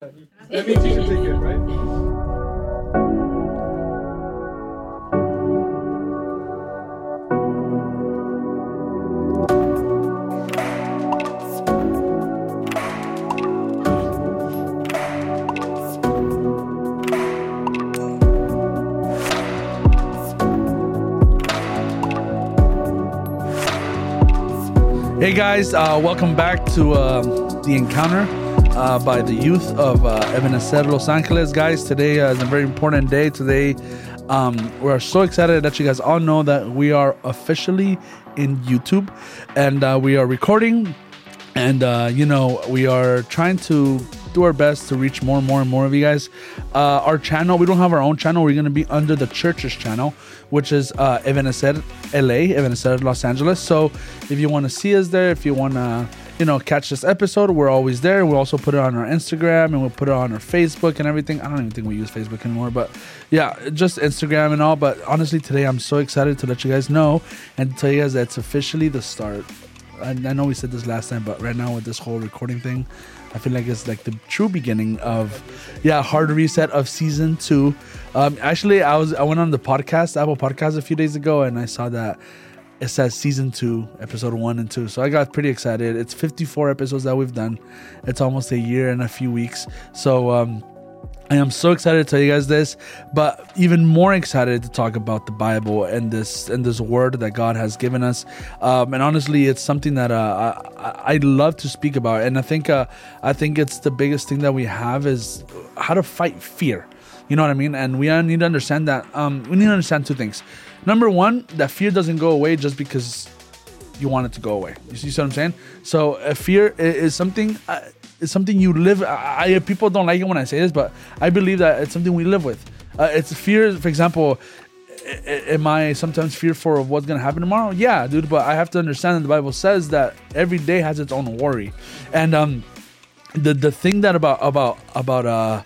That means you take it, right? Hey guys, uh, welcome back to uh, the encounter uh, by the youth of uh, Ebenezer Los Angeles. Guys, today uh, is a very important day. Today, um, we're so excited that you guys all know that we are officially in YouTube and uh, we are recording. And, uh, you know, we are trying to do our best to reach more and more and more of you guys. Uh, our channel, we don't have our own channel. We're going to be under the church's channel, which is uh, Ebenezer LA, Ebenezer Los Angeles. So if you want to see us there, if you want to, you know, catch this episode, we're always there. We'll also put it on our Instagram and we'll put it on our Facebook and everything. I don't even think we use Facebook anymore, but yeah, just Instagram and all. But honestly, today I'm so excited to let you guys know and tell you guys that it's officially the start. I, I know we said this last time, but right now with this whole recording thing, I feel like it's like the true beginning of, yeah, hard reset of season two. Um, actually, I was I went on the podcast, Apple Podcast, a few days ago, and I saw that it says season two, episode one and two. So I got pretty excited. It's 54 episodes that we've done. It's almost a year and a few weeks. So um, I am so excited to tell you guys this, but even more excited to talk about the Bible and this and this word that God has given us. Um, and honestly, it's something that uh, I I love to speak about, and I think uh, I think it's the biggest thing that we have is how to fight fear. You know what I mean? And we need to understand that. Um, we need to understand two things. Number one, that fear doesn't go away just because you want it to go away. You see what I'm saying? So uh, fear is something uh, is something you live. I, I people don't like it when I say this, but I believe that it's something we live with. Uh, it's fear. For example, a- a- am I sometimes fearful of what's gonna happen tomorrow? Yeah, dude. But I have to understand that the Bible says that every day has its own worry, and um, the the thing that about about about uh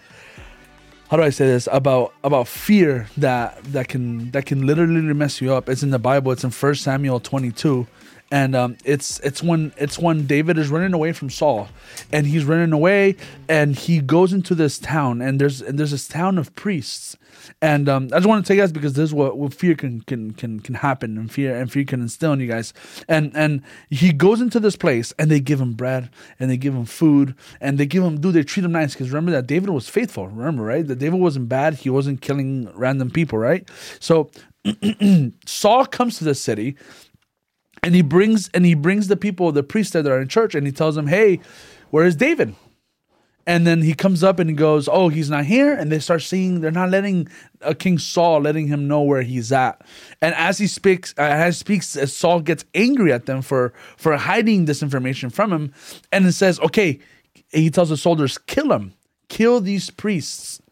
how do I say this about about fear that that can that can literally mess you up. It's in the Bible. It's in First Samuel 22, and um, it's it's when it's when David is running away from Saul, and he's running away, and he goes into this town, and there's and there's this town of priests, and um, I just want to tell you guys because this is what, what fear can can can can happen, and fear and fear can instill in you guys, and and he goes into this place, and they give him bread, and they give him food, and they give him do they treat him nice because remember that David was faithful, remember right? That David wasn't bad, he wasn't killing random people, right? So Saul comes to the city and he brings and he brings the people, the priests that are in church, and he tells them, "Hey, where is David?" And then he comes up and he goes, "Oh, he's not here." And they start seeing they're not letting uh, King Saul letting him know where he's at. And as he speaks, uh, as he speaks, as Saul gets angry at them for for hiding this information from him, and it says, "Okay," he tells the soldiers, "Kill him, kill these priests."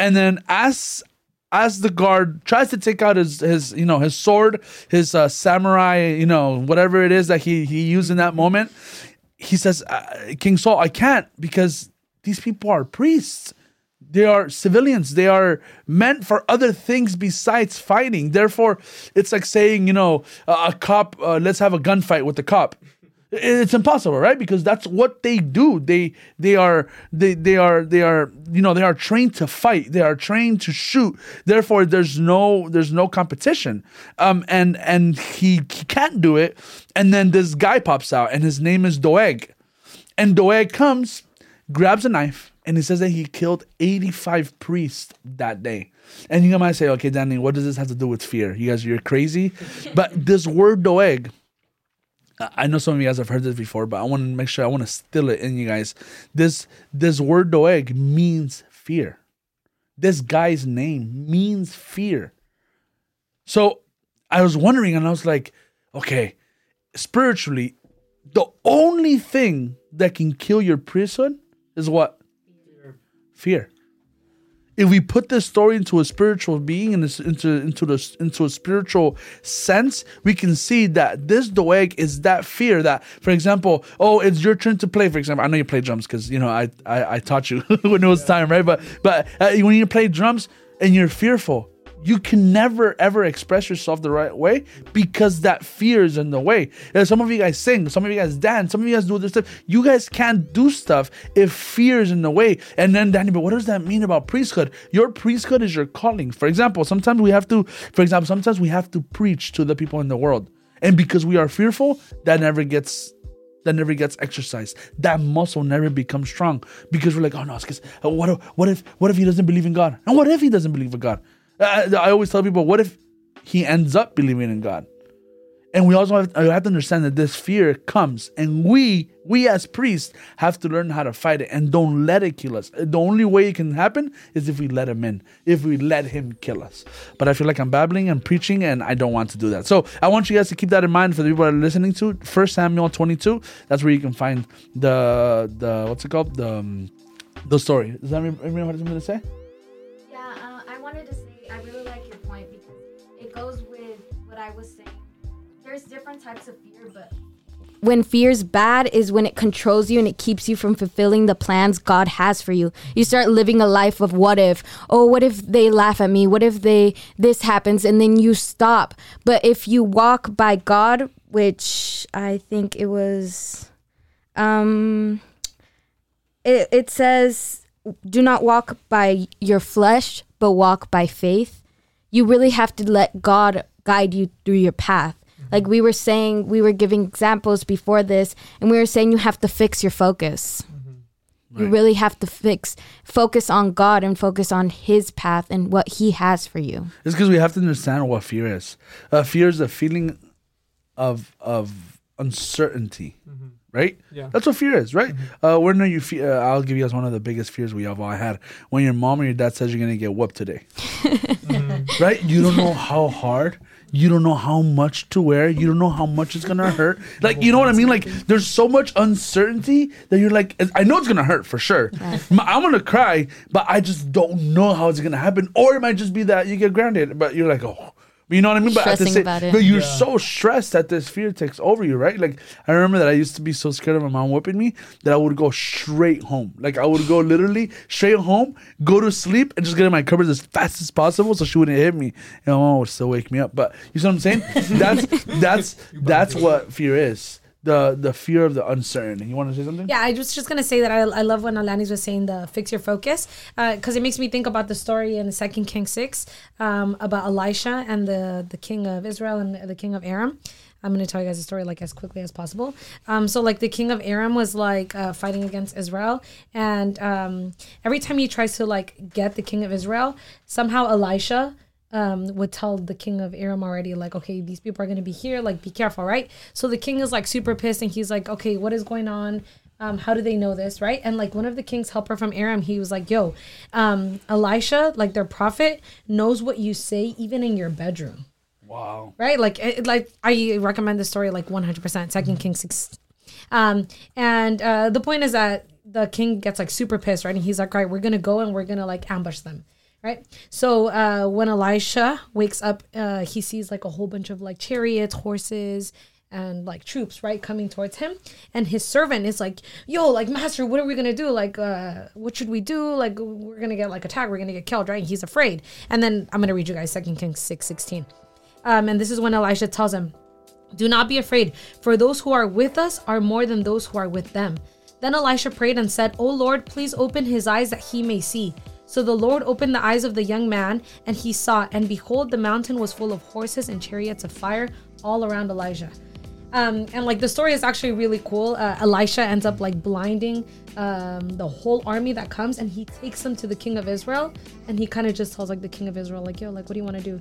And then as as the guard tries to take out his his you know his sword, his uh, samurai, you know whatever it is that he he used in that moment, he says, uh, "King Saul, I can't because these people are priests." They are civilians. They are meant for other things besides fighting. Therefore, it's like saying, you know, a, a cop, uh, let's have a gunfight with the cop it's impossible right? Because that's what they do. They they are they they are they are you know they are trained to fight. They are trained to shoot. Therefore there's no there's no competition. Um and and he, he can't do it. And then this guy pops out and his name is doeg. And doeg comes grabs a knife and he says that he killed 85 priests that day. And you might say okay danny what does this have to do with fear? You guys you're crazy? But this word doeg I know some of you guys have heard this before, but I want to make sure I want to steal it in you guys. This this word doeg means fear. This guy's name means fear. So I was wondering, and I was like, okay, spiritually, the only thing that can kill your priesthood is what? Fear. If we put this story into a spiritual being and this- into into the into a spiritual sense, we can see that this doeg is that fear that, for example, oh, it's your turn to play. For example, I know you play drums because you know I, I I taught you when it was time, right? But but uh, when you play drums and you're fearful, you can never ever express yourself the right way because that fear is in the way. And some of you guys sing, some of you guys dance, some of you guys do this stuff. You guys can't do stuff if fear is in the way. And then Danny, but what does that mean about priesthood? Your priesthood is your calling. For example, sometimes we have to, for example, sometimes we have to preach to the people in the world. And because we are fearful, that never gets that never gets exercised. That muscle never becomes strong because we're like, oh no, it's because what if, what if what if he doesn't believe in God? And what if he doesn't believe in God? I, I always tell people, what if he ends up believing in God? And we also have, have, to understand that this fear comes, and we, we as priests, have to learn how to fight it and don't let it kill us. The only way it can happen is if we let him in, if we let him kill us. But I feel like I'm babbling and preaching, and I don't want to do that. So I want you guys to keep that in mind for the people that are listening to First Samuel 22. That's where you can find the the what's it called the um, the story. Does that anybody have something to say? Yeah, uh, I wanted to say I was saying there's different types of fear, but when fear's bad is when it controls you and it keeps you from fulfilling the plans God has for you. You start living a life of what if? Oh, what if they laugh at me? What if they this happens and then you stop. But if you walk by God, which I think it was um it it says do not walk by your flesh, but walk by faith. You really have to let God guide you through your path like we were saying, we were giving examples before this, and we were saying you have to fix your focus. Mm-hmm. You really have to fix, focus on God and focus on His path and what He has for you. It's because we have to understand what fear is. Uh, fear is a feeling of of uncertainty. Mm-hmm right? Yeah. That's what fear is, right? Mm-hmm. Uh, when are you? Fe- uh, I'll give you guys one of the biggest fears we have all had. When your mom or your dad says you're gonna get whooped today, mm-hmm. right? You don't know how hard you don't know how much to wear. You don't know how much it's gonna hurt. Like you know what I mean? Like there's so much uncertainty that you're like, I know it's gonna hurt for sure. I'm gonna cry, but I just don't know how it's gonna happen. Or it might just be that you get grounded, but you're like, oh, you know what I mean? But Stressing at the same, about it. but you're yeah. so stressed that this fear takes over you, right? Like I remember that I used to be so scared of my mom whipping me that I would go straight home. Like I would go literally straight home, go to sleep, and just get in my covers as fast as possible so she wouldn't hit me. And my mom would still wake me up. But you see what I'm saying? that's that's that's what fear is the the fear of the uncertain. You want to say something? Yeah, I was just gonna say that I, I love when Alanis was saying the fix your focus because uh, it makes me think about the story in Second King six um, about Elisha and the the king of Israel and the king of Aram. I'm gonna tell you guys the story like as quickly as possible. Um, so like the king of Aram was like uh, fighting against Israel, and um, every time he tries to like get the king of Israel, somehow Elisha um, would tell the king of Aram already, like, okay, these people are going to be here, like, be careful, right? So the king is like super pissed and he's like, okay, what is going on? Um, how do they know this, right? And like one of the king's helper from Aram, he was like, yo, um, Elisha, like their prophet, knows what you say even in your bedroom. Wow. Right? Like, it, like I recommend this story like 100%, Second King 6. Um, and uh, the point is that the king gets like super pissed, right? And he's like, all right, we're going to go and we're going to like ambush them right? So uh, when Elisha wakes up, uh, he sees like a whole bunch of like chariots, horses, and like troops, right, coming towards him. And his servant is like, "Yo, like master, what are we gonna do? Like, uh, what should we do? Like, we're gonna get like attacked. We're gonna get killed, right?" And he's afraid. And then I'm gonna read you guys Second Kings six sixteen. Um, and this is when Elisha tells him, "Do not be afraid, for those who are with us are more than those who are with them." Then Elisha prayed and said, "O Lord, please open his eyes that he may see." So the Lord opened the eyes of the young man, and he saw, and behold, the mountain was full of horses and chariots of fire all around Elijah. Um, and like the story is actually really cool. Uh, Elisha ends up like blinding um, the whole army that comes, and he takes them to the king of Israel, and he kind of just tells like the king of Israel, like, "Yo, like, what do you want to do?"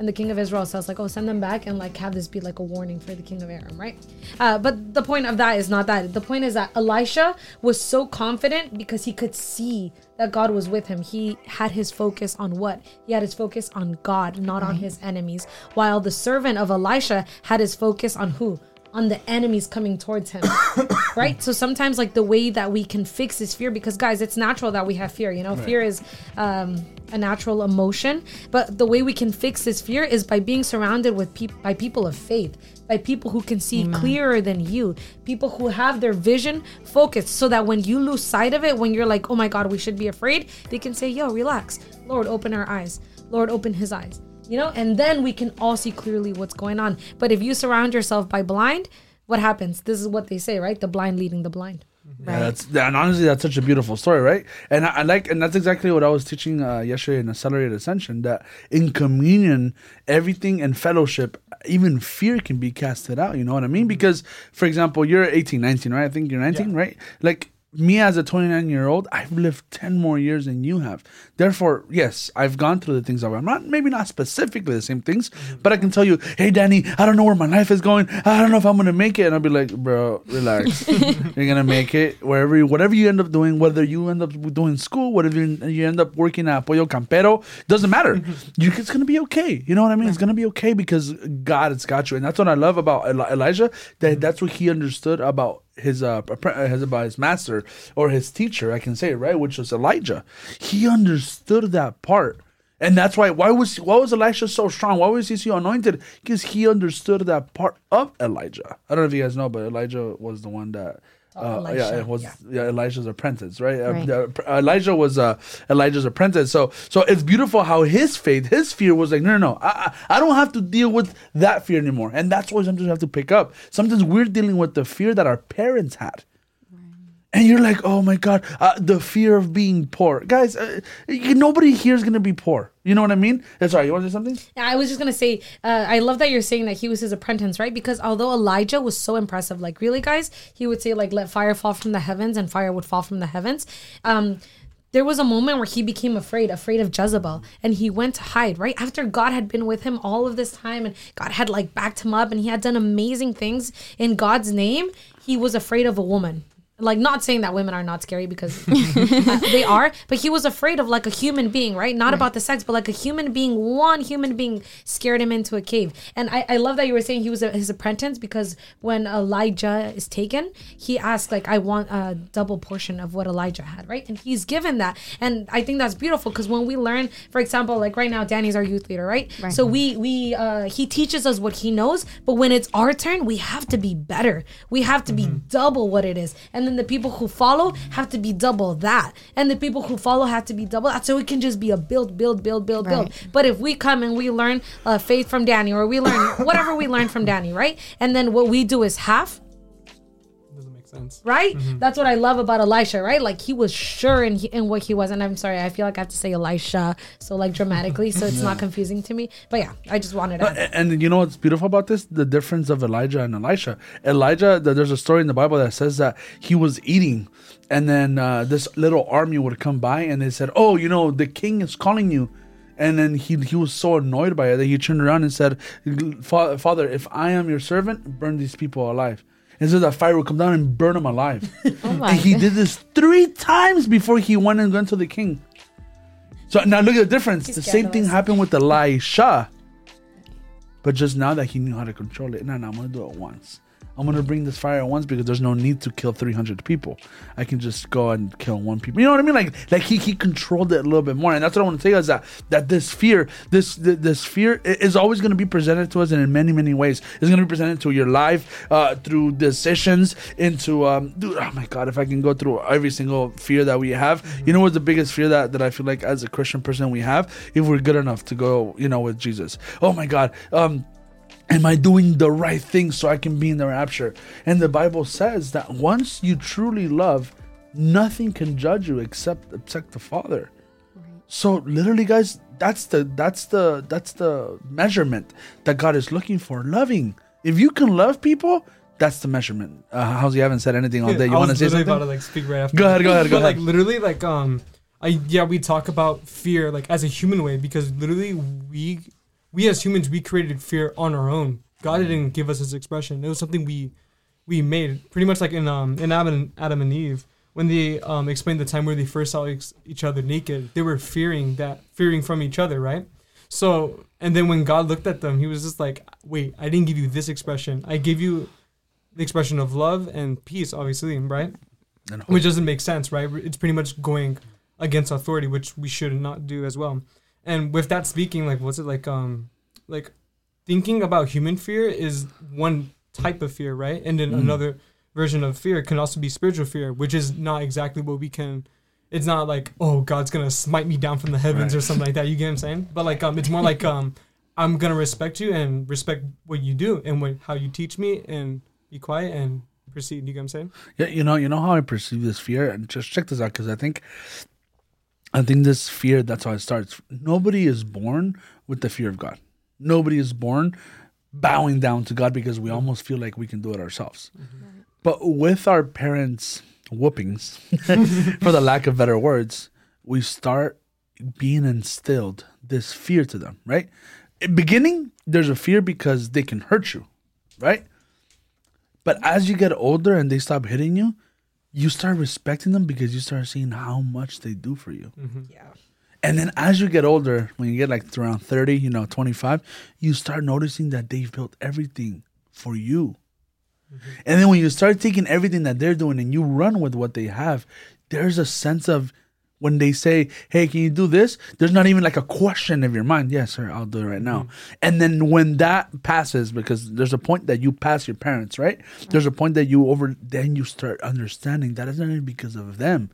And the king of Israel says, like, oh, send them back and like have this be like a warning for the king of Aram, right? Uh, but the point of that is not that. The point is that Elisha was so confident because he could see that God was with him. He had his focus on what? He had his focus on God, not on his enemies. While the servant of Elisha had his focus on who? on the enemies coming towards him. right? So sometimes like the way that we can fix this fear because guys, it's natural that we have fear, you know? Fear is um a natural emotion, but the way we can fix this fear is by being surrounded with people by people of faith, by people who can see clearer than you, people who have their vision focused so that when you lose sight of it, when you're like, "Oh my god, we should be afraid," they can say, "Yo, relax. Lord, open our eyes. Lord, open his eyes." You know, and then we can all see clearly what's going on. But if you surround yourself by blind, what happens? This is what they say, right? The blind leading the blind. Yeah, that's and honestly, that's such a beautiful story, right? And I, I like, and that's exactly what I was teaching uh, yesterday in Accelerated Ascension. That in communion, everything in fellowship, even fear can be casted out. You know what I mean? Because, for example, you're 18, 19, right? I think you're 19, right? Like me as a 29 year old, I've lived 10 more years than you have. Therefore, yes, I've gone through the things I'm not maybe not specifically the same things, mm-hmm. but I can tell you, hey Danny, I don't know where my life is going. I don't know if I'm gonna make it. And I'll be like, bro, relax. You're gonna make it wherever you, whatever you end up doing, whether you end up doing school, whatever you, you end up working at Pollo Campero, doesn't matter. Mm-hmm. you, it's gonna be okay. You know what I mean? It's mm-hmm. gonna be okay because God has got you. And that's what I love about Elijah, that that's what he understood about his uh his about his master or his teacher, I can say it right, which was Elijah. He understood that part. And that's why why was why was Elisha so strong? Why was he so anointed? Because he understood that part of Elijah. I don't know if you guys know, but Elijah was the one that uh, yeah, it was yeah. yeah. Elijah's apprentice, right? Uh, Right. the- Elijah was uh, Elijah's apprentice. So, so it's beautiful how his faith, his fear was like, no, no, no, I, I I don't have to deal with that fear anymore. And that's why sometimes we have to pick up. Sometimes we're dealing with the fear that our parents had. And you're like, oh my God, uh, the fear of being poor. Guys, uh, nobody here is to be poor. You know what I mean? Uh, Sorry, you want to say something? I was just gonna say, uh, I love that you're saying that he was his apprentice, right? Because although Elijah was so impressive, like really, guys, he would say like, "Let fire fall from the heavens," and fire would fall from the heavens. Um, there was a moment where he became afraid, afraid of Jezebel, and he went to hide. Right after God had been with him all of this time, and God had like backed him up, and he had done amazing things in God's name, he was afraid of a woman. Like not saying that women are not scary because uh, they are, but he was afraid of like a human being, right? Not about the sex, but like a human being. One human being scared him into a cave, and I, I love that you were saying he was a, his apprentice because when Elijah is taken, he asked like, "I want a double portion of what Elijah had," right? And he's given that, and I think that's beautiful because when we learn, for example, like right now, Danny's our youth leader, right? Right. So we we uh, he teaches us what he knows, but when it's our turn, we have to be better. We have to be double what it is, and then the people who follow have to be double that, and the people who follow have to be double that. So it can just be a build, build, build, build, build. But if we come and we learn uh, faith from Danny, or we learn whatever we learn from Danny, right, and then what we do is half, sense. right? That's what I love about Elisha, right? Like he was sure in, in what he was. And I'm sorry, I feel like I have to say Elisha so like dramatically, so it's not confusing to me. But yeah, I just wanted to. And, you know what's beautiful about this? The difference of Elijah and Elisha. Elijah, th- there's a story in the Bible that says that he was eating, and then uh, this little army would come by, and they said, "Oh, you know, the king is calling you." And then he he was so annoyed by it that he turned around and said, "Father, if I am your servant, burn these people alive." And so that fire would come down and burn him alive. Oh and he did this three times before he went and went to the king. So now look at the difference. He's the same thing happened with Elisha. But just now that he knew how to control it, no, no, I'm gonna do it once. I'm gonna bring this fire at once because there's no need to kill 300 people. I can just go and kill one people. You know what I mean? Like, like he, he controlled it a little bit more, and that's what I want to tell you is that that this fear, this this fear is always gonna be presented to us and in many many ways. It's gonna be presented to your life uh, through decisions, into um, dude. Oh my God, if I can go through every single fear that we have, you know what's the biggest fear that that I feel like as a Christian person we have if we're good enough to go, you know, with Jesus. Oh my God. Um, Am I doing the right thing so I can be in the rapture? And the Bible says that once you truly love, nothing can judge you except except the Father. So literally, guys, that's the that's the that's the measurement that God is looking for. Loving. If you can love people, that's the measurement. Uh, how's you haven't said anything all day? You want to say something? about to like speak right after. Go ahead, go ahead, go But, like ahead. literally, like um, I yeah, we talk about fear like as a human way because literally we we as humans we created fear on our own. God didn't give us this expression. It was something we we made pretty much like in um in Adam and, Adam and Eve when they um explained the time where they first saw each, each other naked. They were fearing that fearing from each other, right? So and then when God looked at them, He was just like, "Wait, I didn't give you this expression. I gave you." the expression of love and peace, obviously, right? Which doesn't make sense, right? It's pretty much going against authority, which we should not do as well. And with that speaking, like, what's it like? Um, like thinking about human fear is one type of fear, right? And then Mm. another version of fear can also be spiritual fear, which is not exactly what we can. It's not like oh God's gonna smite me down from the heavens Right. or something like that. You get what I'm saying? But like um, it's more like um, I'm gonna respect you and respect what you do and what how you teach me and be quiet and proceed. You get what I'm saying? Yeah, you know, you know how I perceive this fear, and just check this out because I think, I think this fear that's how it starts. Nobody is born with the fear of God. Nobody is born bowing down to God because we almost feel like we can do it ourselves. But with our parents' whoopings, for the lack of better words, we start being instilled this fear to them. Right, in beginning there's a fear because they can hurt you, right? But as you get older and they stop hitting you, you start respecting them because you start seeing how much they do for you. Mm-hmm. Yeah. And then as you get older, when you get like around 30, you know, 25, you start noticing that they've built everything for you. Mm-hmm. And then when you start taking everything that they're doing and you run with what they have, there's a sense of when they say, Hey, can you do this? There's not even like a question of your mind. Yes, sir, I'll do it right now. Mm-hmm. And then when that passes, because there's a point that you pass your parents, right? There's a point that you over, then you start understanding that it's not even because of them,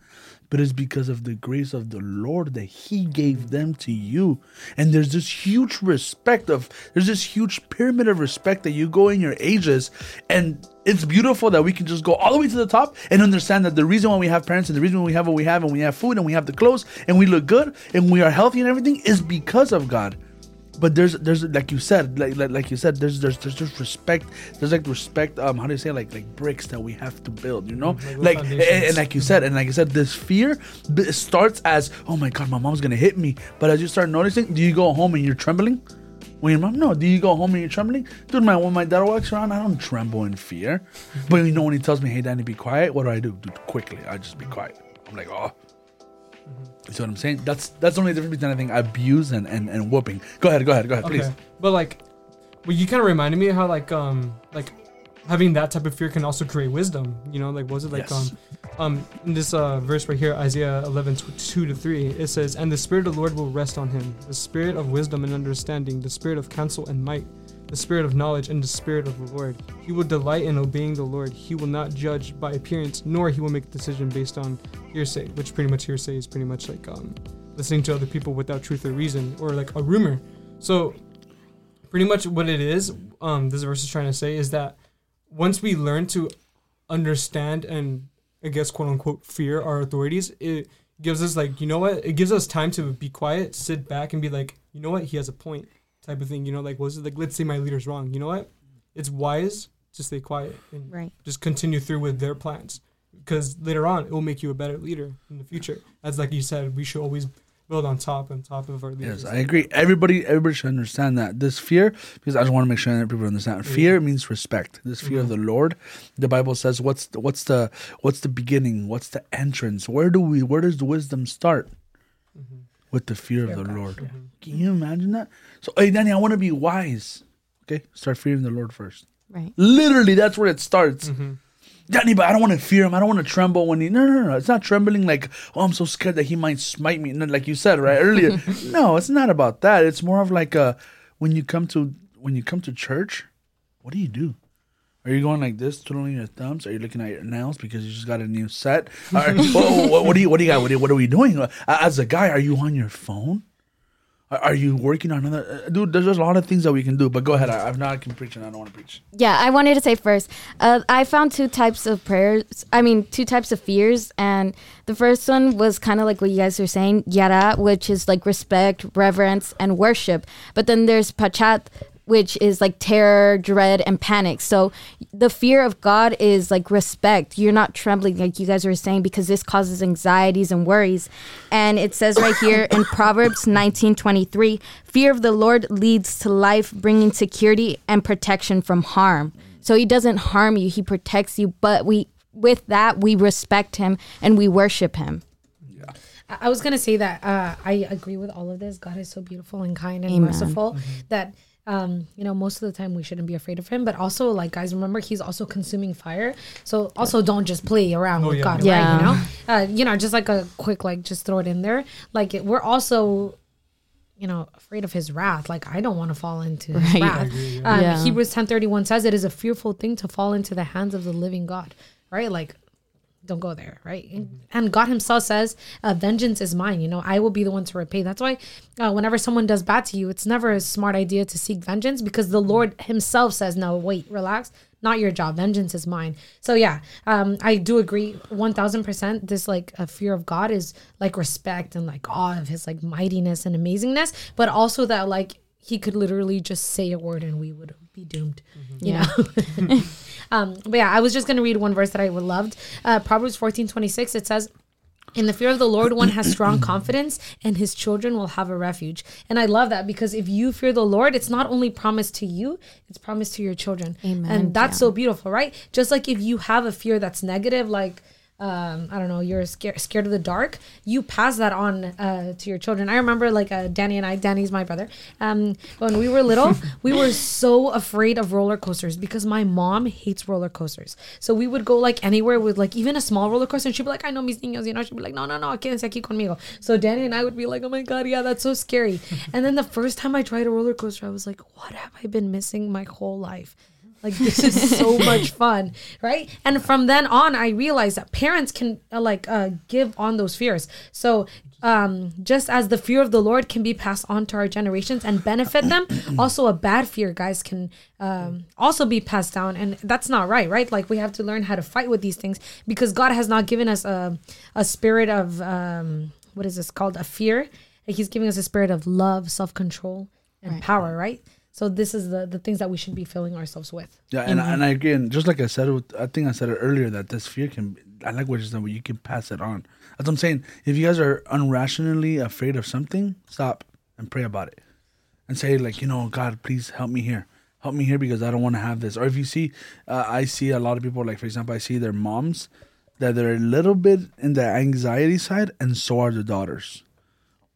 but it's because of the grace of the Lord that He gave them to you. And there's this huge respect of, there's this huge pyramid of respect that you go in your ages. And it's beautiful that we can just go all the way to the top and understand that the reason why we have parents and the reason why we have what we have and we have food and we have the clothes and we look good and we are healthy and everything is because of God. But there's there's like you said like like, like you said there's there's there's just respect. There's like respect um how do you say like like bricks that we have to build you know? Like like and, and like you said and like I said this fear b- starts as oh my god my mom's gonna hit me. But as you start noticing do you go home and you're trembling? When your mom no do you go home and you're trembling? Dude my when my dad walks around I don't tremble in fear. But you know when he tells me hey Danny be quiet what do I do? Dude quickly I just be quiet. I'm like oh you see what I'm saying? That's that's the only difference between I think abuse and, and, and whooping. Go ahead, go ahead, go ahead, please. But like, well, you kind of reminded me how like um like having that type of fear can also create wisdom. You know, like was it like Yes. um um in this uh verse right here, Isaiah 11 tw- 2 to three, it says, "And the spirit of the Lord will rest on him, the spirit of wisdom and understanding, the spirit of counsel and might." The spirit of knowledge and the spirit of the Lord. He will delight in obeying the Lord. He will not judge by appearance, nor he will make a decision based on hearsay, which pretty much hearsay is pretty much like um, listening to other people without truth or reason, or like a rumor. So pretty much what it is um this verse is trying to say is that once we learn to understand and i guess quote unquote fear our authorities it gives us like you know what it gives us time to be quiet sit back and be like you know what he has a point type of thing you know like was it like let's say my leader's wrong you know what it's wise to stay quiet and Right. just continue through with their plans because later on it will make you a better leader in the future as like you said we should always build on top and top of our leaders Yes, I agree. Everybody everybody should understand that. This fear, because I just want to make sure that people understand. Fear means respect. This fear of mm-hmm. the Lord. The Bible says what's the, what's the what's the beginning? What's the entrance? Where do we where does the wisdom start? Mm-hmm. With the fear, of the Lord. Can you imagine that? So hey Danny, I want to be wise. Okay? Start fearing the Lord first. Right. Literally, that's where it starts. Mm-hmm. Danny, but I don't want to fear him. I don't want to tremble when he. No, no, no. It's not trembling like, oh, I'm so scared that he might smite me. No, like you said right earlier. no, it's not about that. It's more of like a when you come to when you come to church. What do you do? Are you going like this, twiddling your thumbs? Are you looking at your nails because you just got a new set? Or, what, what, do you what do you got? What, do what are we doing? As a guy, are you on your phone? Are, are you working on another? Uh, dude, there's a lot of things that we can do. But go ahead. I, I'm not can preach, and I don't want to preach. Yeah, I wanted to say first. Uh, I found two types of prayers. I mean, two types of fears, and the first one was kind of like what you guys are saying, yara, which is like respect, reverence, and worship. But then there's pachat, which is like terror, dread, and panic. So the fear of God is like respect. You're not trembling like you guys were saying because this causes anxieties and worries. And it says right here in Proverbs 19:23, fear of the Lord leads to life, bringing security and protection from harm. So he doesn't harm you, he protects you, but we with that we respect him and we worship him. I I was gonna say that uh, I agree with all of this. God is so beautiful and kind and Amen. merciful that um, you know, most of the time we shouldn't be afraid of him. But also, like guys, remember he's also consuming fire. So also don't just play around Oh, with yeah. God, Yeah. right? You know, uh, you know, just like a quick like just throw it in there. Like it, we're also you know, afraid of his wrath. Like I don't want to fall into his Right. wrath. I agree, Um, Yeah. Hebrews ten thirty one says it is a fearful thing to fall into the hands of the living God. Right? Like don't go there, right? And God Himself says, uh, "Vengeance is mine." You know, I will be the one to repay. That's why, uh, whenever someone does bad to you, it's never a smart idea to seek vengeance because the Lord Himself says, "No, wait, relax. Not your job. Vengeance is mine." So yeah, um, I do agree, one thousand percent. This like a fear of God is like respect and like awe of His like mightiness and amazingness, but also that like He could literally just say a word and we would be doomed. You Yeah. know. Um, but yeah, I was just gonna read one verse that I loved. Uh, Proverbs fourteen twenty six. It says, "In the fear of the Lord, one has strong confidence, and his children will have a refuge." And I love that because if you fear the Lord, it's not only promised to you; it's promised to your children. Amen. And that's Yeah. so beautiful, right? Just like if you have a fear that's negative, like um, I don't know, you're scared scared of the dark, you pass that on uh, to your children. I remember like uh, Danny and I, Danny's my brother. Um, when we were little, we were so afraid of roller coasters because my mom hates roller coasters. So we would go like anywhere with like even a small roller coaster, and she'd be like, "I know mis niños," you know. She'd be like, "No, no, no, quédense aquí conmigo." So Danny and I would be like, "Oh my god, yeah, that's so scary." and then the first time I tried a roller coaster, I was like, "What have I been missing my whole life?" Like this is so much fun, right? And from then on, I realized that parents can uh, like uh, give on those fears. So um, just as the fear of the Lord can be passed on to our generations and benefit them, also a bad fear, guys, can um, also be passed down, and that's not right, right? Like we have to learn how to fight with these things because God has not given us a a spirit of um, what is this called a fear. He's giving us a spirit of love, self control, and power, right? So this is the the things that we should be filling ourselves with. Yeah, and, and I agree. And just like I said, I think I said it earlier that this fear can. I like what you said, where you can pass it on. That's what I'm saying. If you guys are unrationally afraid of something, stop and pray about it, and say like, you know, God, please help me here. Help me here because I don't want to have this. Or if you see, uh, I see a lot of people like, for example, I see their moms that they're a little bit in the anxiety side, and so are the daughters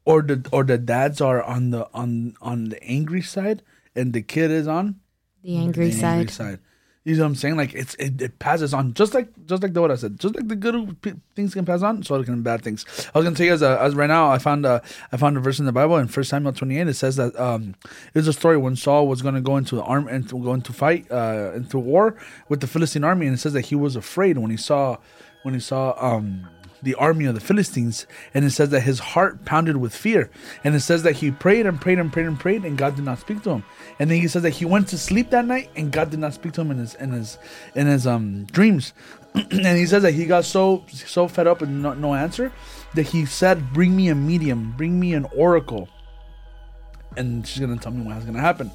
or the or the dads are on the on on the angry side and the kid is on The angry the side. You know what I'm saying? Like it's it, it passes on just like just like the what I said. Just like the good p- things can pass on, so can bad things. I was gonna tell you guys, uh, as right now, I found uh, I found a verse in the Bible in First Samuel 28. It says that um, it was a story when Saul was gonna go into the arm and to go into fight uh, into war with the Philistine army, and it says that he was afraid when he saw when he saw um the army of the Philistines, and it says that his heart pounded with fear, and it says that he prayed and prayed and prayed and prayed, and God did not speak to him. And then he says that he went to sleep that night, and God did not speak to him in his in his in his um dreams. and he says that he got so so fed up with no, no answer that he said, "Bring me a medium, bring me an oracle." and she's gonna tell me what's gonna happen.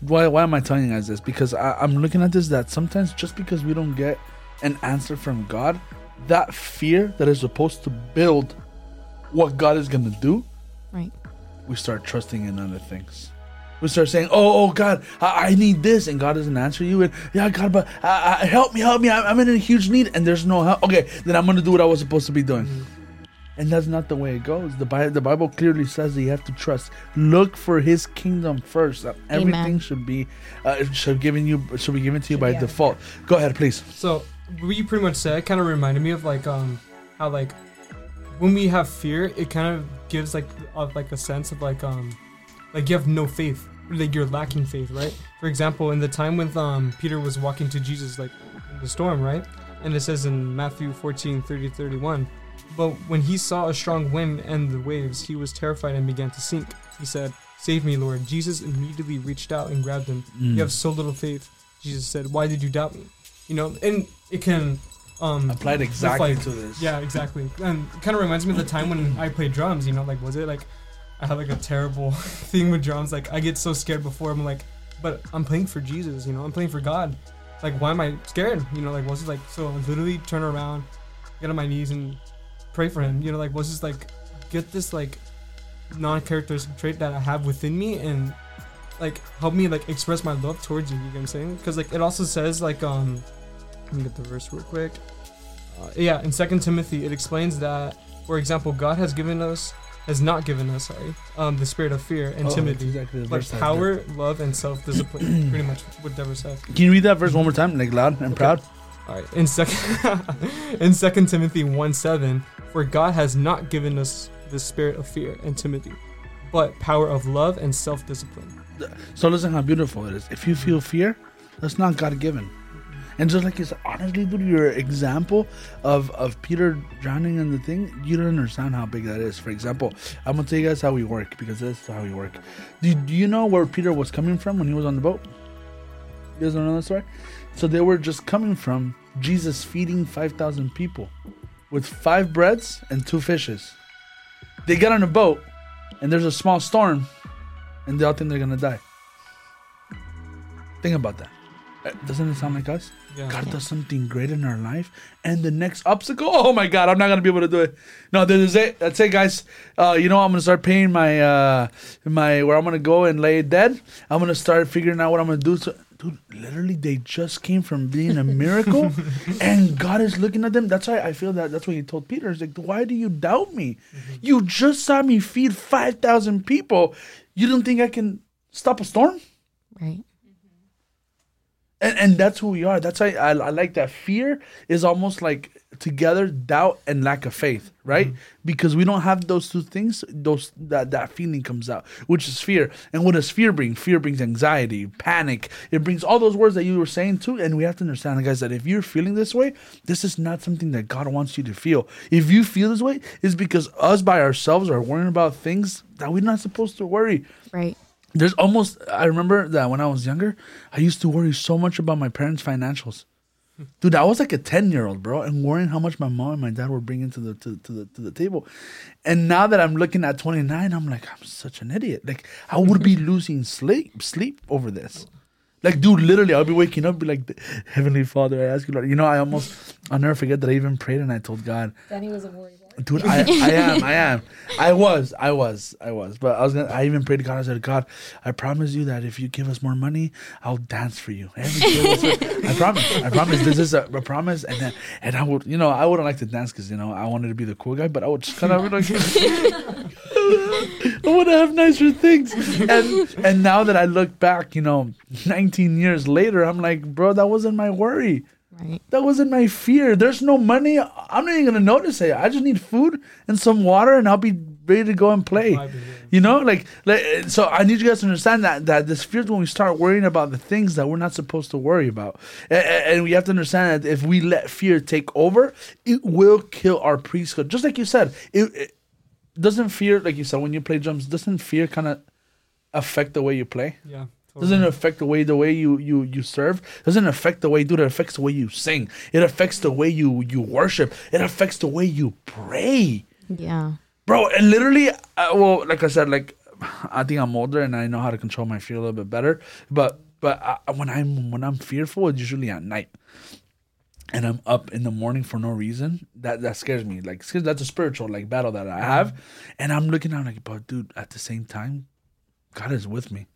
Why? Why am I telling you guys this? Because I, I'm looking at this that sometimes just because we don't get an answer from God, that fear that is supposed to build what God is gonna do, Right. we start trusting in other things. We start saying, "Oh, oh God, I, I need this," and God doesn't answer you. And yeah, God, but uh, uh, help me, help me! I'm, I'm in a huge need, and there's no help. Okay, then I'm gonna do what I was supposed to be doing. And that's not the way it goes. The Bible, the Bible clearly says that you have to trust. Look for His kingdom first. That Everything Amen. should be uh, should given you should be given to you by default. Go ahead, please. So what you pretty much said kind of reminded me of like um how like when we have fear, it kind of gives like of like a sense of like um like you have no faith, like you're lacking faith, right? For example, in the time when um Peter was walking to Jesus like in the storm, right? And it says in Matthew 14, 30, 31. But when he saw a strong wind and the waves, he was terrified and began to sink. He said, Save me, Lord. Jesus immediately reached out and grabbed him. Mm. You have so little faith. Jesus said, Why did you doubt me? You know, and it can um Applied exactly like- to this. yeah, exactly. And it kind of reminds me of the time when I played drums, you know, like, was it like I had like a terrible thing with drums? Like, I get so scared before I'm like, but I'm playing for Jesus, you know, I'm playing for God. Like, why am I scared? You know, like, was it like, so I literally turn around, get on my knees and pray for him, you know, like, was this like, get this like non characteristic trait that I have within me and like help me like express my love towards you, you know what I'm saying? Because like, it also says, like, um, let me get the verse real quick. Uh, yeah, in Second Timothy, it explains that, for example, God has given us has not given us sorry um, the spirit of fear and Oh, timidity, exactly the but verse I power, love, and self-discipline. pretty much what Deborah said. Can you read that verse one more time, like loud and proud? All right, in second in Second Timothy one seven, for God has not given us the spirit of fear and timidity, but power of love and self-discipline. So listen how beautiful it is. If you feel fear, that's not God given. And just like said, honestly, dude, your example of of Peter drowning in the thing, you don't understand how big that is. For example, I'm gonna tell you guys how we work because this is how we work. Do, do you know where Peter was coming from when he was on the boat? You guys don't know that story? So they were just coming from Jesus feeding five thousand people with five breads and two fishes. They get on a boat, and there's a small storm, and they all think they're gonna die. Think about that. Uh, Doesn't it sound like us? Yeah. God does something great in our life, and the next obstacle, oh my God, I'm not gonna be able to do it. No, this is it. That's it, guys. Uh, you know, I'm gonna start paying my uh, my where I'm gonna go and lay dead. I'm gonna start figuring out what I'm gonna do. So, dude, literally, they just came from being a miracle, and God is looking at them. That's why I feel that. That's what He told Peter. He's like, why do you doubt me? You just saw me feed five thousand people. You don't think I can stop a storm? Right. And, and that's who we are. That's why I, I like that. Fear is almost like together doubt and lack of faith, right? Mm-hmm. Because we don't have those two things. Those that that feeling comes out, which is fear. And what does fear bring? Fear brings anxiety, panic. It brings all those words that you were saying too. And we have to understand, guys, that if you're feeling this way, this is not something that God wants you to feel. If you feel this way, it's because us by ourselves are worrying about things that we're not supposed to worry Right. There's almost i remember that when i was younger i used to worry so much about my parents financials. Dude i was like a 10 year old bro and worrying how much my mom and my dad were bringing to the to, to the to the table. And now that i'm looking at 29 i'm like i'm such an idiot. Like i would be losing sleep sleep over this. Like dude literally i'll be waking up be like heavenly father i ask you lord. You know i almost i'll never forget that i even prayed and i told god. Danny was a worry. Dude I, I am i am. I was i was i was. But i was gonna i even prayed to god. I said god i promise you that if you give us more money i'll dance for you. I promise i promise. This is a, a promise. And then and i would you know i wouldn't like to dance because you know i wanted to be the cool guy but i would just kind of like i want to have nicer things. And and now that i look back you know 19 years later i'm like bro that wasn't my worry Right. that wasn't my fear. There's no money. I'm not even gonna notice it. I just need food and some water, and I'll be ready to go and play. You know, like, like so. I need you guys to understand that that this fear is when we start worrying about the things that we're not supposed to worry about, and, and we have to understand that if we let fear take over, it will kill our priesthood. Just like you said, it, it doesn't fear, like you said, when you play drums, doesn't fear kind of affect the way you play? Yeah. Doesn't it affect the way the way you you you serve? Doesn't it affect the way, dude? It affects the way you sing. It affects the way you you worship. It affects the way you pray, Yeah. bro. And literally, uh, well, like I said, like I think I'm older and I know how to control my fear a little bit better. But but uh, when I'm when I'm fearful, it's usually at night. And I'm up in the morning for no reason. That that scares me. Like that's a spiritual like battle that I have. And I'm looking at like, but dude, at the same time, God is with me.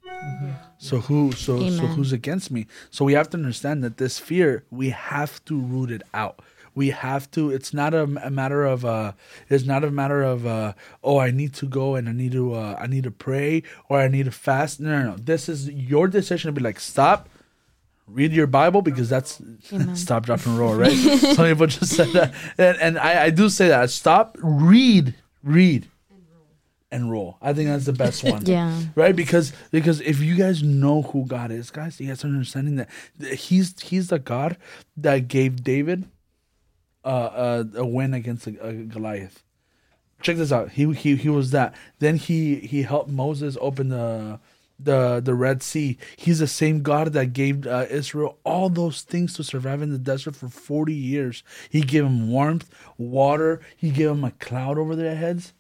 So who so so who's against me? So we have to understand that this fear we have to root it out. We have to. It's not a, a matter of. Uh, it's not a matter of. Uh, oh, I need to go and I need to. Uh, I need to pray or I need to fast. No, no, no. This is your decision to be like stop. Read your Bible because that's Amen. stop, drop, and roll, right? Some people just said that, and, and I, I do say that. Stop, read, read, and roll. I think that's the best one. Yeah. right? Because because if you guys know who god is guys you guys are understanding that he's he's the god that gave david uh, a, a win against a, a goliath. Check this out. He, he he was that. Then he he helped moses open the the the red sea. He's the same god that gave uh, israel all those things to survive in the desert for 40 years. He gave them warmth water. He gave them a cloud over their heads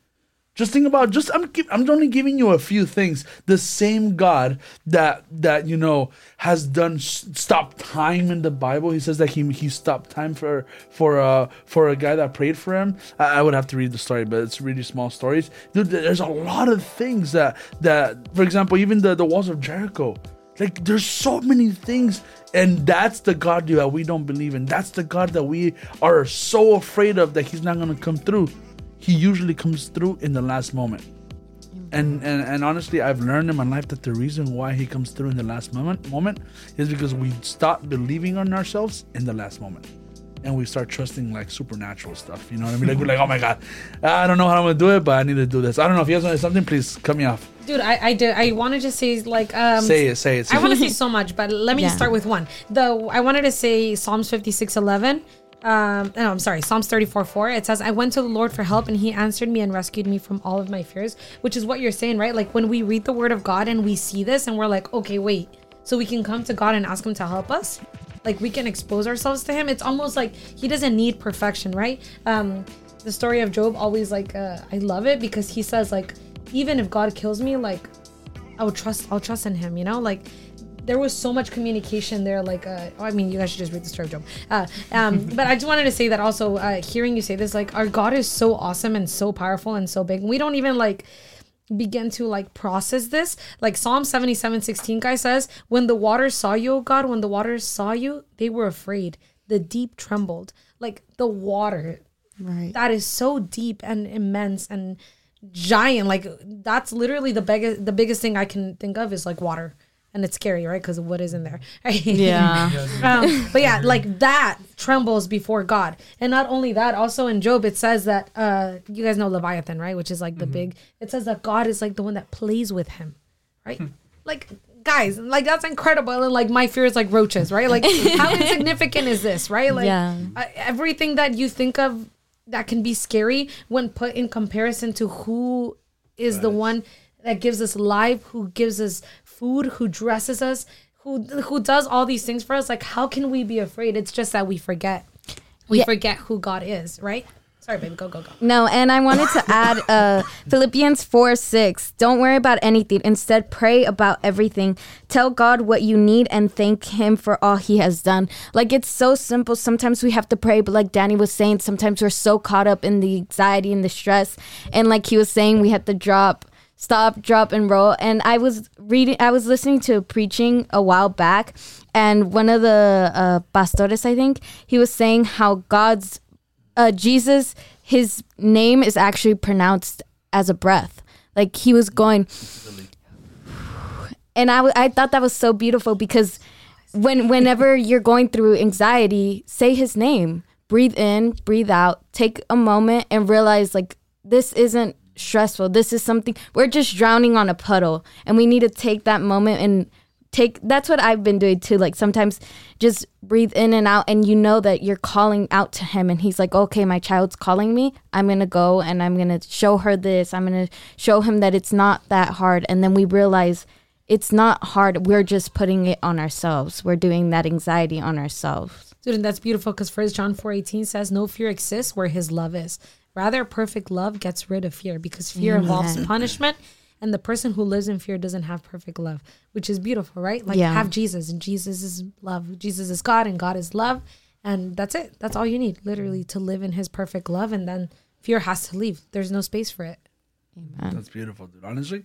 just think about just I'm I'm only giving you a few things. The same God that that you know has done stop time in the Bible. He says that he he stopped time for for uh for a guy that prayed for him. I, I would have to read the story, but it's really small stories. Dude, there's a lot of things that that for example, even the the walls of Jericho. Like there's so many things, and that's the God that we don't believe in. That's the God that we are so afraid of that He's not gonna come through. He usually comes through in the last moment. And, and and honestly, I've learned in my life that the reason why he comes through in the last moment moment is because we stop believing on ourselves in the last moment, and we start trusting like supernatural stuff. You know what I mean? Like we're like, oh my god, I don't know how I'm gonna do it, but I need to do this. I don't know if you guys want to say something. Please cut me off. Dude, I I did I wanted to say like um say it, say it. Say I want to say so much, but let me Yeah. start with one. The I wanted to say Psalms fifty six eleven. Um, no, I'm sorry, Psalms 34 4. It says, I went to the Lord for help and he answered me and rescued me from all of my fears, which is what you're saying, right? Like when we read the word of God and we see this and we're like, okay, wait, so we can come to God and ask him to help us? Like we can expose ourselves to him. It's almost like he doesn't need perfection, right? Um, the story of Job always like, uh, I love it because he says, like, even if God kills me, like, I'll trust I'll trust in him, you know? Like there was so much communication there like uh oh, I mean you guys should just read the story of Job. Uh, um but I just wanted to say that also uh hearing you say this like our God is so awesome and so powerful and so big. We don't even like begin to like process this. Like Psalm 77 16 guy says, When the waters saw you, God, when the waters saw you, they were afraid. The deep trembled. Like the water Right. that is so deep and immense and giant like that's literally the biggest the biggest thing i can think of is like water and it's scary right? Because what is in there right? Yeah. um, but yeah like that trembles before god. And not only that also in job it says that uh you guys know leviathan right? Which is like the big it says that god is like the one that plays with him right? Like guys like that's incredible. And like my fear is like roaches right? Like how insignificant is this right? Like Yeah. uh, everything that you think of that can be scary when put in comparison to who is the one that gives us life, who gives us food, who dresses us, who who does all these things for us. Like, how can we be afraid? It's just that we forget. We Yeah. forget who God is, right? Sorry, baby. Go, go, go. No, and I wanted to add uh, Philippians 4 6. Don't worry about anything. Instead, pray about everything. Tell God what you need and thank Him for all He has done. Like, it's so simple. Sometimes we have to pray, but like Danny was saying, sometimes we're so caught up in the anxiety and the stress. And like he was saying, we had to drop, stop, drop, and roll. And I was reading, I was listening to preaching a while back, and one of the uh, pastores, I think, he was saying how God's uh, Jesus, his name is actually pronounced as a breath. Like he was going, and I, w- I thought that was so beautiful because when whenever you're going through anxiety, say his name, breathe in, breathe out, take a moment and realize like this isn't stressful. This is something we're just drowning on a puddle, and we need to take that moment and take that's what I've been doing too. Like sometimes just breathe in and out and you know that you're calling out to him and he's like, Okay, my child's calling me. I'm gonna go and I'm gonna show her this. I'm gonna show him that it's not that hard and then we realize it's not hard. We're just putting it on ourselves. We're doing that anxiety on ourselves. Dude, and that's beautiful because First John four eighteen says, "No fear exists where His love is. Rather, perfect love gets rid of fear because fear involves punishment, and the person who lives in fear doesn't have perfect love, which is beautiful, right? Like Yeah. have Jesus, and Jesus is love. Jesus is God, and God is love, and that's it. That's all you need, literally, to live in His perfect love, and then fear has to leave. There's no space for it. Amen. That's beautiful, dude. Honestly, that's beautiful.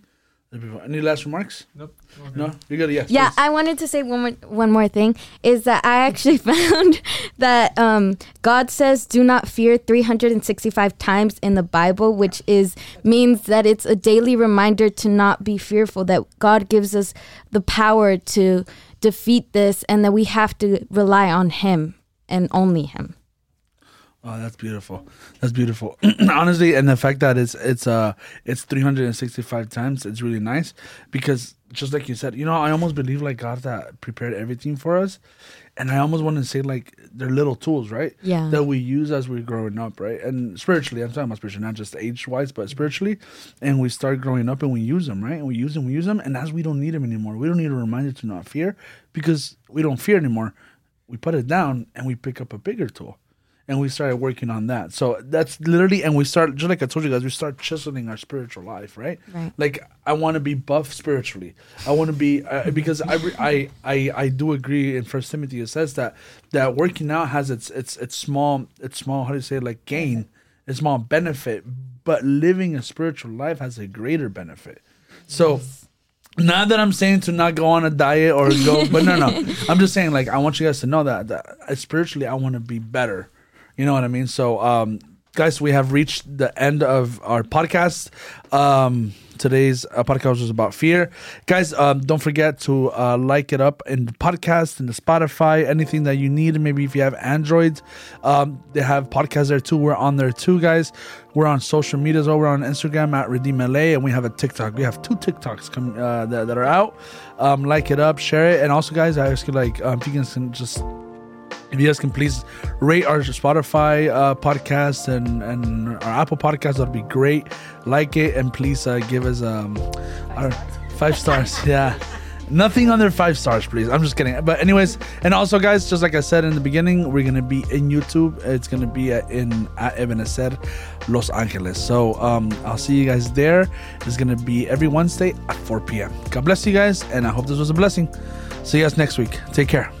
Any last remarks? Nope. No, you got it. Yes. Yeah, please. I wanted to say one more one more thing is that I actually found that um, God says do not fear 365 times in the Bible, which is means that it's a daily reminder to not be fearful that God gives us the power to defeat this and that we have to rely on him and only him. Oh, that's beautiful. That's beautiful. Honestly, and the fact that it's it's uh it's 365 times, it's really nice because just like you said, you know, I almost believe like God that prepared everything for us, and I almost want to say like they're little tools, right? Yeah. That we use as we're growing up, right? And spiritually, I'm talking about spiritually, not just age wise, but spiritually, and we start growing up and we use them, right? And we use them, we use them, and as we don't need them anymore, we don't need a reminder to not fear because we don't fear anymore. We put it down and we pick up a bigger tool and we started working on that. So that's literally, and we start just like I told you guys, we start chiseling our spiritual life, right? Right. Like I want to be buff spiritually. I want to be uh, because I, I I I do agree in First Timothy it says that that working out has its its its small its small how do you say it, like gain, a small benefit, but living a spiritual life has a greater benefit. So. Not that I'm saying to not go on a diet or go, but no, no. I'm just saying like I want you guys to know that that uh, spiritually I want to be better. You know what I mean? So um guys, we have reached the end of our podcast. Um, today's uh, podcast was about fear. Guys, um, don't forget to uh, like it up in the podcast, in the Spotify, anything that you need. Maybe if you have Android, um, they have podcasts there too. We're on there too, guys. We're on social media as well. We're on Instagram at Redeem and we have a TikTok. We have two TikToks come, uh, that, that are out. Um, like it up, share it, and also, guys, I ask you like um, if you can just if you guys can please rate our Spotify uh, podcast and, and our Apple podcast, that'd be great. Like it and please uh, give us um, our five stars. Yeah. Nothing under five stars, please. I'm just kidding. But anyways, and also, guys, just like I said in the beginning, we're gonna be in YouTube. It's gonna be at, in at Ebenezer, Los Angeles. So um, I'll see you guys there. It's gonna be every Wednesday at 4 p.m. God bless you guys, and I hope this was a blessing. See you guys next week. Take care.